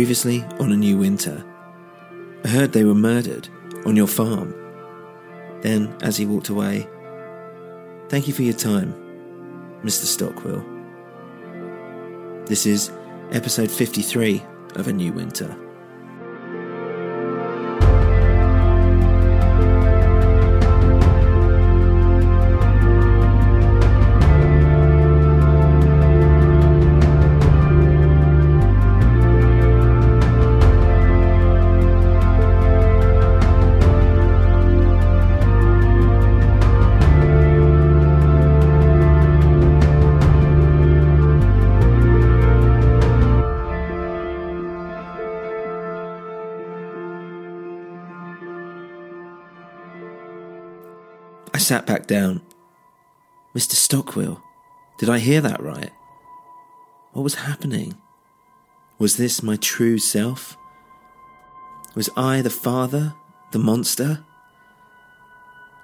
Previously on A New Winter, I heard they were murdered on your farm. Then, as he walked away, thank you for your time, Mr. Stockwell. This is episode 53 of A New Winter. Sat back down. Mr. Stockwell, did I hear that right? What was happening? Was this my true self? Was I the father, the monster?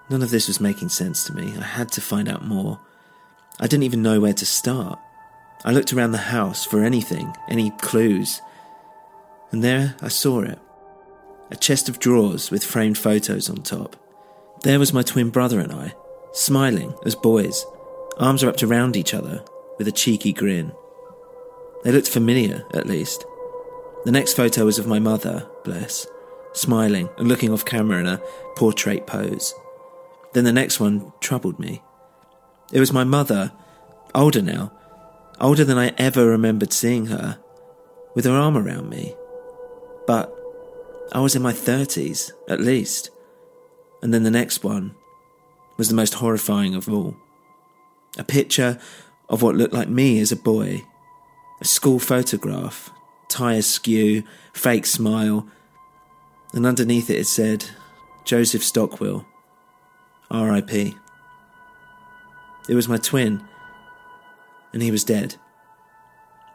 None of this was making sense to me. I had to find out more. I didn't even know where to start. I looked around the house for anything, any clues. And there I saw it a chest of drawers with framed photos on top. There was my twin brother and I, smiling as boys, arms wrapped around each other with a cheeky grin. They looked familiar, at least. The next photo was of my mother, bless, smiling and looking off camera in a portrait pose. Then the next one troubled me. It was my mother, older now, older than I ever remembered seeing her, with her arm around me. But I was in my 30s, at least. And then the next one was the most horrifying of all. A picture of what looked like me as a boy. A school photograph, tie askew, fake smile. And underneath it it said, Joseph Stockwell, R.I.P. It was my twin, and he was dead.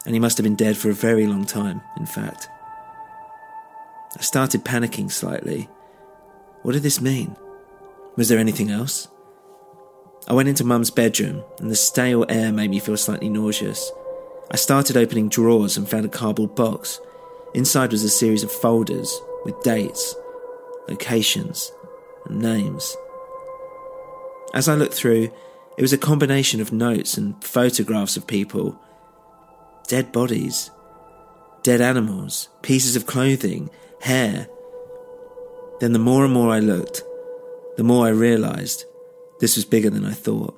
And he must have been dead for a very long time, in fact. I started panicking slightly. What did this mean? Was there anything else? I went into Mum's bedroom, and the stale air made me feel slightly nauseous. I started opening drawers and found a cardboard box. Inside was a series of folders with dates, locations, and names. As I looked through, it was a combination of notes and photographs of people, dead bodies, dead animals, pieces of clothing, hair. Then the more and more I looked, the more I realised this was bigger than I thought.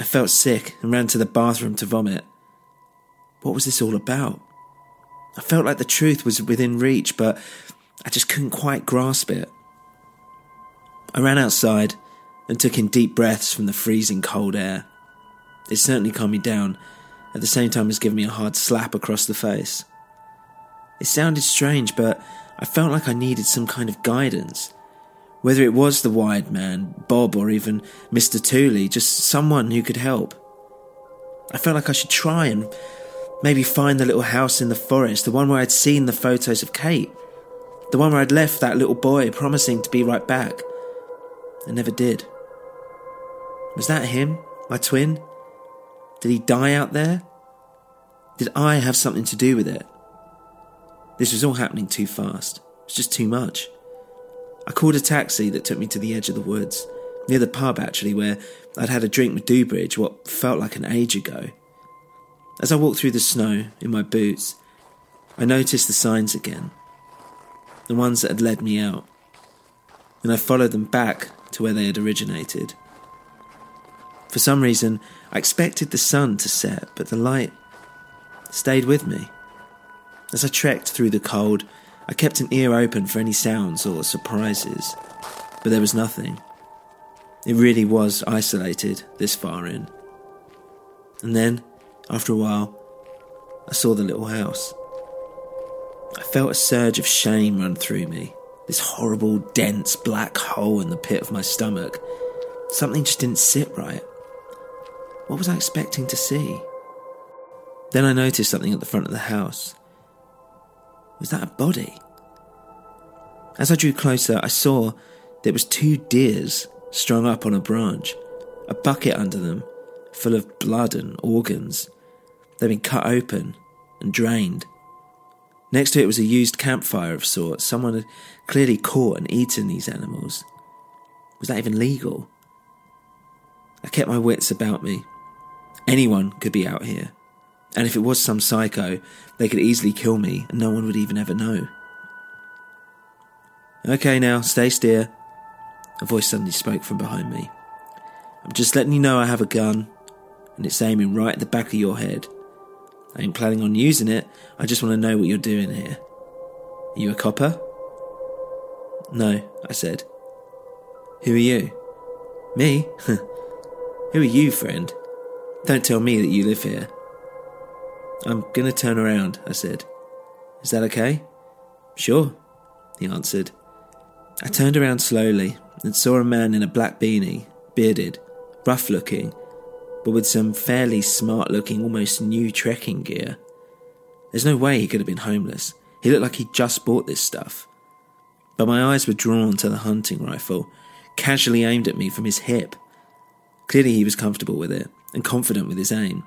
I felt sick and ran to the bathroom to vomit. What was this all about? I felt like the truth was within reach, but I just couldn't quite grasp it. I ran outside and took in deep breaths from the freezing cold air. It certainly calmed me down, at the same time as giving me a hard slap across the face. It sounded strange, but I felt like I needed some kind of guidance. Whether it was the wired man, Bob, or even Mr. Tooley, just someone who could help. I felt like I should try and Maybe find the little house in the forest, the one where I'd seen the photos of Kate. The one where I'd left that little boy promising to be right back. I never did. Was that him? My twin? Did he die out there? Did I have something to do with it? This was all happening too fast. It was just too much. I called a taxi that took me to the edge of the woods, near the pub actually, where I'd had a drink with Dewbridge what felt like an age ago. As I walked through the snow in my boots, I noticed the signs again, the ones that had led me out, and I followed them back to where they had originated. For some reason, I expected the sun to set, but the light stayed with me. As I trekked through the cold, I kept an ear open for any sounds or surprises, but there was nothing. It really was isolated this far in. And then, after a while, I saw the little house. I felt a surge of shame run through me, this horrible, dense black hole in the pit of my stomach. Something just didn't sit right. What was I expecting to see? Then I noticed something at the front of the house. Was that a body? As I drew closer, I saw there was two deers strung up on a branch, a bucket under them, full of blood and organs. They'd been cut open and drained. Next to it was a used campfire of sorts. Someone had clearly caught and eaten these animals. Was that even legal? I kept my wits about me. Anyone could be out here. And if it was some psycho, they could easily kill me and no one would even ever know. Okay, now, stay steer. A voice suddenly spoke from behind me. I'm just letting you know I have a gun, and it's aiming right at the back of your head. I ain't planning on using it, I just want to know what you're doing here. Are you a copper? No, I said. Who are you? Me? Who are you, friend? Don't tell me that you live here. I'm gonna turn around, I said. Is that okay? Sure, he answered. I turned around slowly and saw a man in a black beanie, bearded, rough looking, but with some fairly smart looking, almost new trekking gear. There's no way he could have been homeless. He looked like he'd just bought this stuff. But my eyes were drawn to the hunting rifle, casually aimed at me from his hip. Clearly, he was comfortable with it and confident with his aim,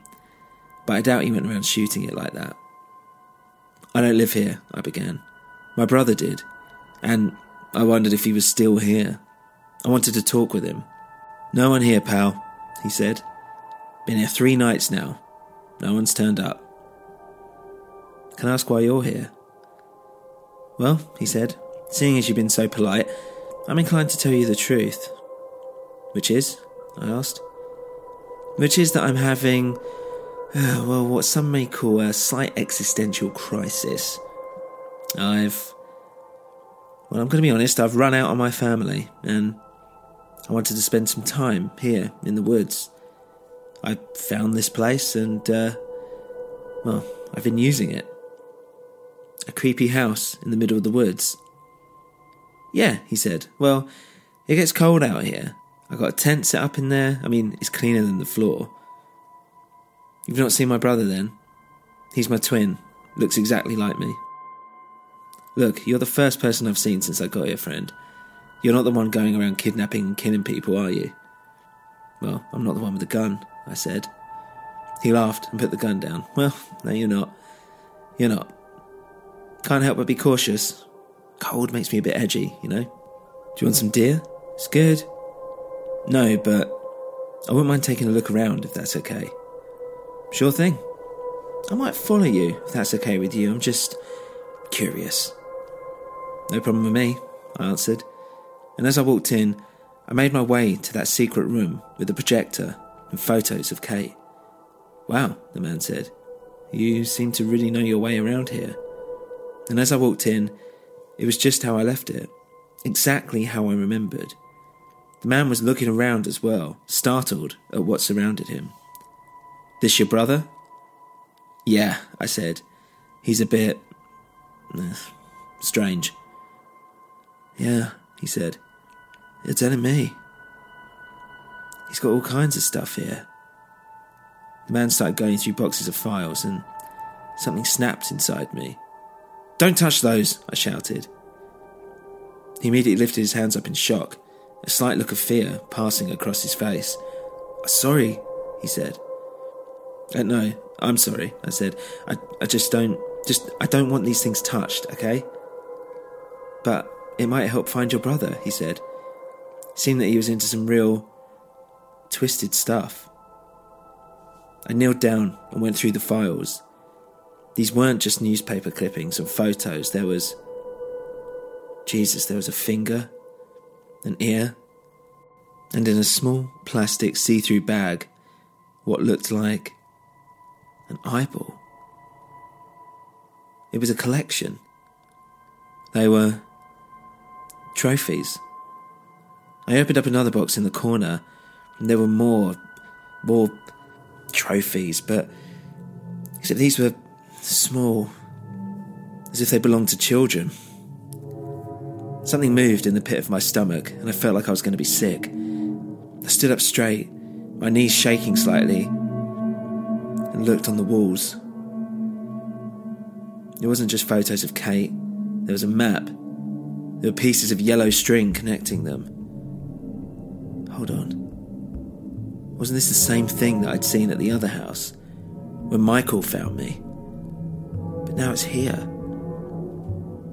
but I doubt he went around shooting it like that. I don't live here, I began. My brother did, and I wondered if he was still here. I wanted to talk with him. No one here, pal, he said. Been here three nights now. No one's turned up. Can I ask why you're here? Well, he said, seeing as you've been so polite, I'm inclined to tell you the truth. Which is? I asked. Which is that I'm having, well, what some may call a slight existential crisis. I've. Well, I'm going to be honest, I've run out on my family, and I wanted to spend some time here in the woods. I found this place, and, uh, well, I've been using it. A creepy house in the middle of the woods. Yeah, he said. Well, it gets cold out here. I got a tent set up in there. I mean, it's cleaner than the floor. You've not seen my brother then? He's my twin. Looks exactly like me. Look, you're the first person I've seen since I got here, friend. You're not the one going around kidnapping and killing people, are you? Well, I'm not the one with the gun, I said. He laughed and put the gun down. Well, no, you're not. You're not. Can't help but be cautious. Cold makes me a bit edgy, you know? Do you want some deer? It's good. No, but I wouldn't mind taking a look around if that's okay. Sure thing. I might follow you if that's okay with you. I'm just curious. No problem with me, I answered. And as I walked in, I made my way to that secret room with the projector and photos of Kate. Wow, the man said. You seem to really know your way around here. And as I walked in, it was just how I left it, exactly how I remembered. The man was looking around as well, startled at what surrounded him. This your brother? Yeah, I said. He's a bit. Uh, strange. Yeah, he said. You're telling me. He's got all kinds of stuff here. The man started going through boxes of files, and Something snapped inside me. Don't touch those, I shouted. He immediately lifted his hands up in shock, a slight look of fear passing across his face. Sorry, he said. Uh, no, I'm sorry, I said. I, I just don't, just, I don't want these things touched, okay? But it might help find your brother, he said. Seemed that he was into some real twisted stuff. I kneeled down and went through the files. These weren't just newspaper clippings and photos, there was. Jesus, there was a finger, an ear, and in a small plastic see through bag, what looked like an eyeball. It was a collection. They were trophies. I opened up another box in the corner, and there were more, more trophies, but except these were small, as if they belonged to children. Something moved in the pit of my stomach, and I felt like I was going to be sick. I stood up straight, my knees shaking slightly, and looked on the walls. It wasn't just photos of Kate, there was a map. There were pieces of yellow string connecting them. Hold on. Wasn't this the same thing that I'd seen at the other house? When Michael found me? But now it's here.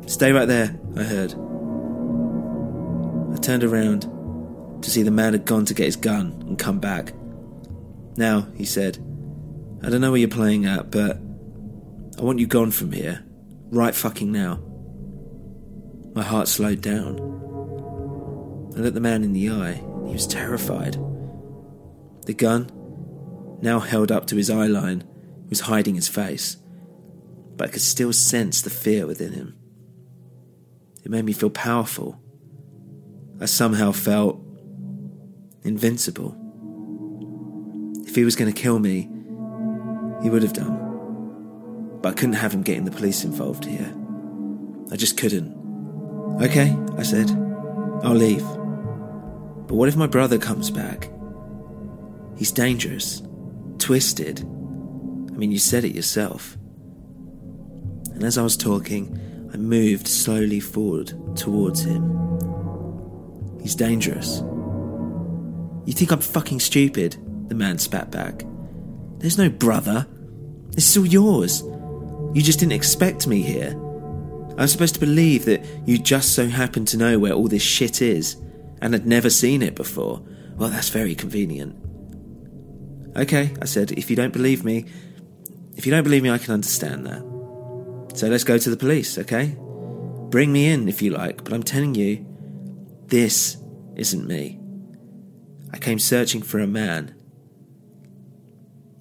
Stay right there, I heard. I turned around to see the man had gone to get his gun and come back. Now, he said, I don't know where you're playing at, but I want you gone from here. Right fucking now. My heart slowed down. I looked the man in the eye he was terrified. The gun, now held up to his eye line, was hiding his face, but I could still sense the fear within him. It made me feel powerful. I somehow felt invincible. If he was going to kill me, he would have done. But I couldn't have him getting the police involved here. I just couldn't. Okay, I said. I'll leave. But what if my brother comes back? He's dangerous, twisted. I mean, you said it yourself. And as I was talking, I moved slowly forward towards him. He's dangerous. You think I'm fucking stupid? The man spat back. There's no brother. This is all yours. You just didn't expect me here. I was supposed to believe that you just so happened to know where all this shit is and had never seen it before. Well, that's very convenient. Okay, I said, if you don't believe me, if you don't believe me, I can understand that. So let's go to the police, okay? Bring me in if you like, but I'm telling you, this isn't me. I came searching for a man.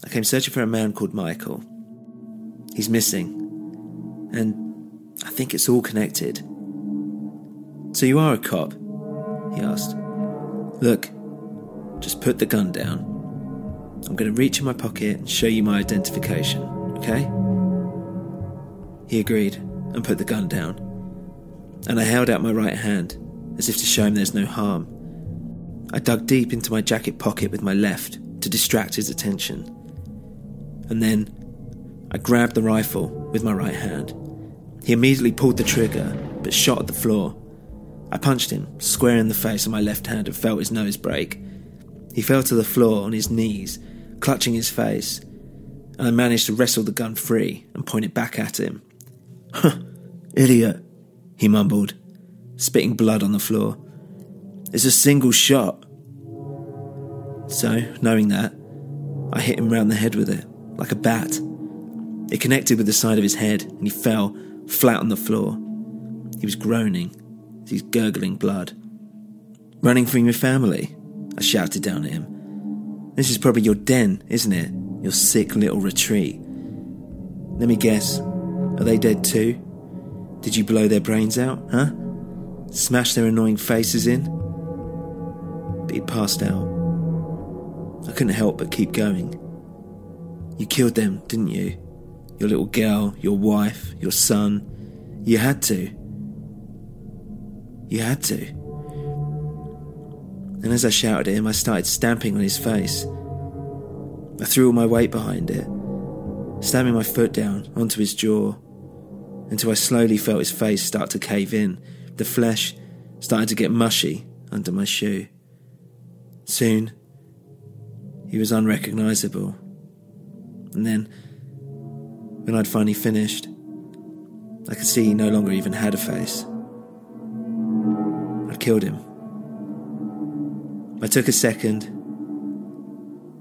I came searching for a man called Michael. He's missing. And I think it's all connected. So you are a cop? he asked. Look, just put the gun down. I'm going to reach in my pocket and show you my identification, okay? He agreed and put the gun down. And I held out my right hand, as if to show him there's no harm. I dug deep into my jacket pocket with my left to distract his attention. And then I grabbed the rifle with my right hand. He immediately pulled the trigger, but shot at the floor I punched him square in the face with my left hand and felt his nose break. He fell to the floor on his knees, clutching his face, and I managed to wrestle the gun free and point it back at him. Huh, idiot, he mumbled, spitting blood on the floor. It's a single shot. So, knowing that, I hit him round the head with it, like a bat. It connected with the side of his head, and he fell flat on the floor. He was groaning his gurgling blood. Running from your family? I shouted down at him. This is probably your den, isn't it? Your sick little retreat. Let me guess. Are they dead too? Did you blow their brains out, huh? Smash their annoying faces in? But he passed out. I couldn't help but keep going. You killed them, didn't you? Your little girl, your wife, your son. You had to. You had to. And as I shouted at him, I started stamping on his face. I threw all my weight behind it. slamming my foot down onto his jaw until I slowly felt his face start to cave in, the flesh started to get mushy under my shoe. Soon, he was unrecognizable. And then, when I'd finally finished, I could see he no longer even had a face. I'd killed him. I took a second,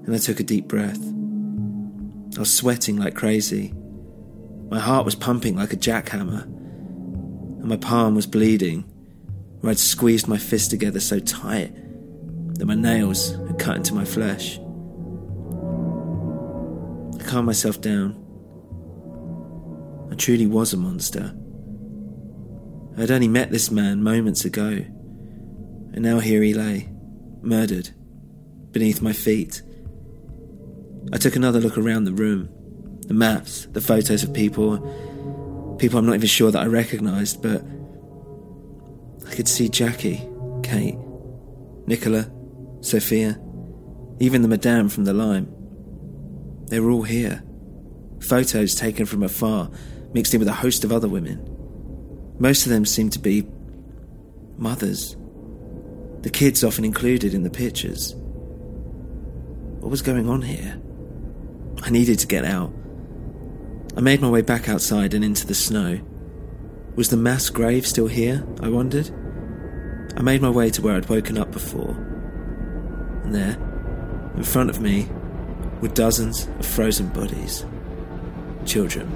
and I took a deep breath. I was sweating like crazy. My heart was pumping like a jackhammer, and my palm was bleeding where I'd squeezed my fist together so tight that my nails had cut into my flesh. I calmed myself down. I truly was a monster. I had only met this man moments ago, and now here he lay, murdered, beneath my feet. I took another look around the room the maps, the photos of people, people I'm not even sure that I recognised, but I could see Jackie, Kate, Nicola, Sophia, even the Madame from the Lime. They were all here. Photos taken from afar, mixed in with a host of other women. Most of them seemed to be mothers. The kids often included in the pictures. What was going on here? I needed to get out. I made my way back outside and into the snow. Was the mass grave still here? I wondered. I made my way to where I'd woken up before. And there, in front of me, were dozens of frozen bodies. Children.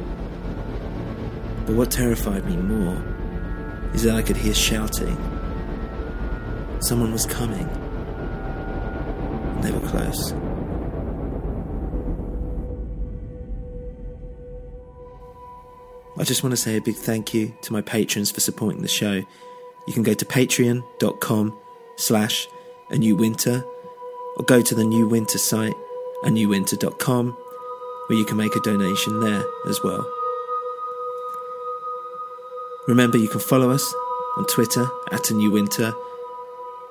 But what terrified me more is that I could hear shouting. Someone was coming. And they were close. I just want to say a big thank you to my patrons for supporting the show. You can go to patreon.com slash a new winter or go to the new winter site a newwinter.com where you can make a donation there as well. Remember you can follow us on Twitter at a new winter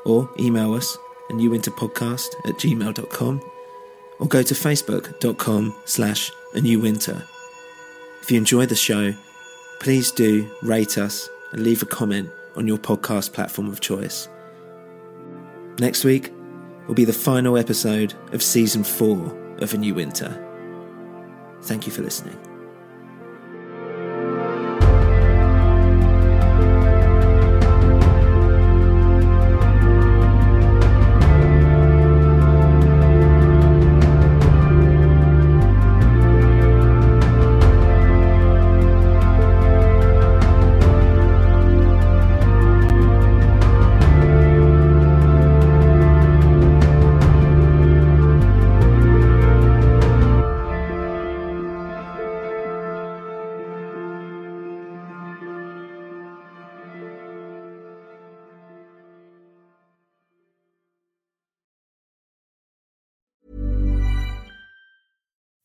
or email us a new winter podcast at gmail.com or go to facebook.com slash a new winter. If you enjoy the show, please do rate us and leave a comment on your podcast platform of choice. Next week will be the final episode of season four of A New Winter. Thank you for listening.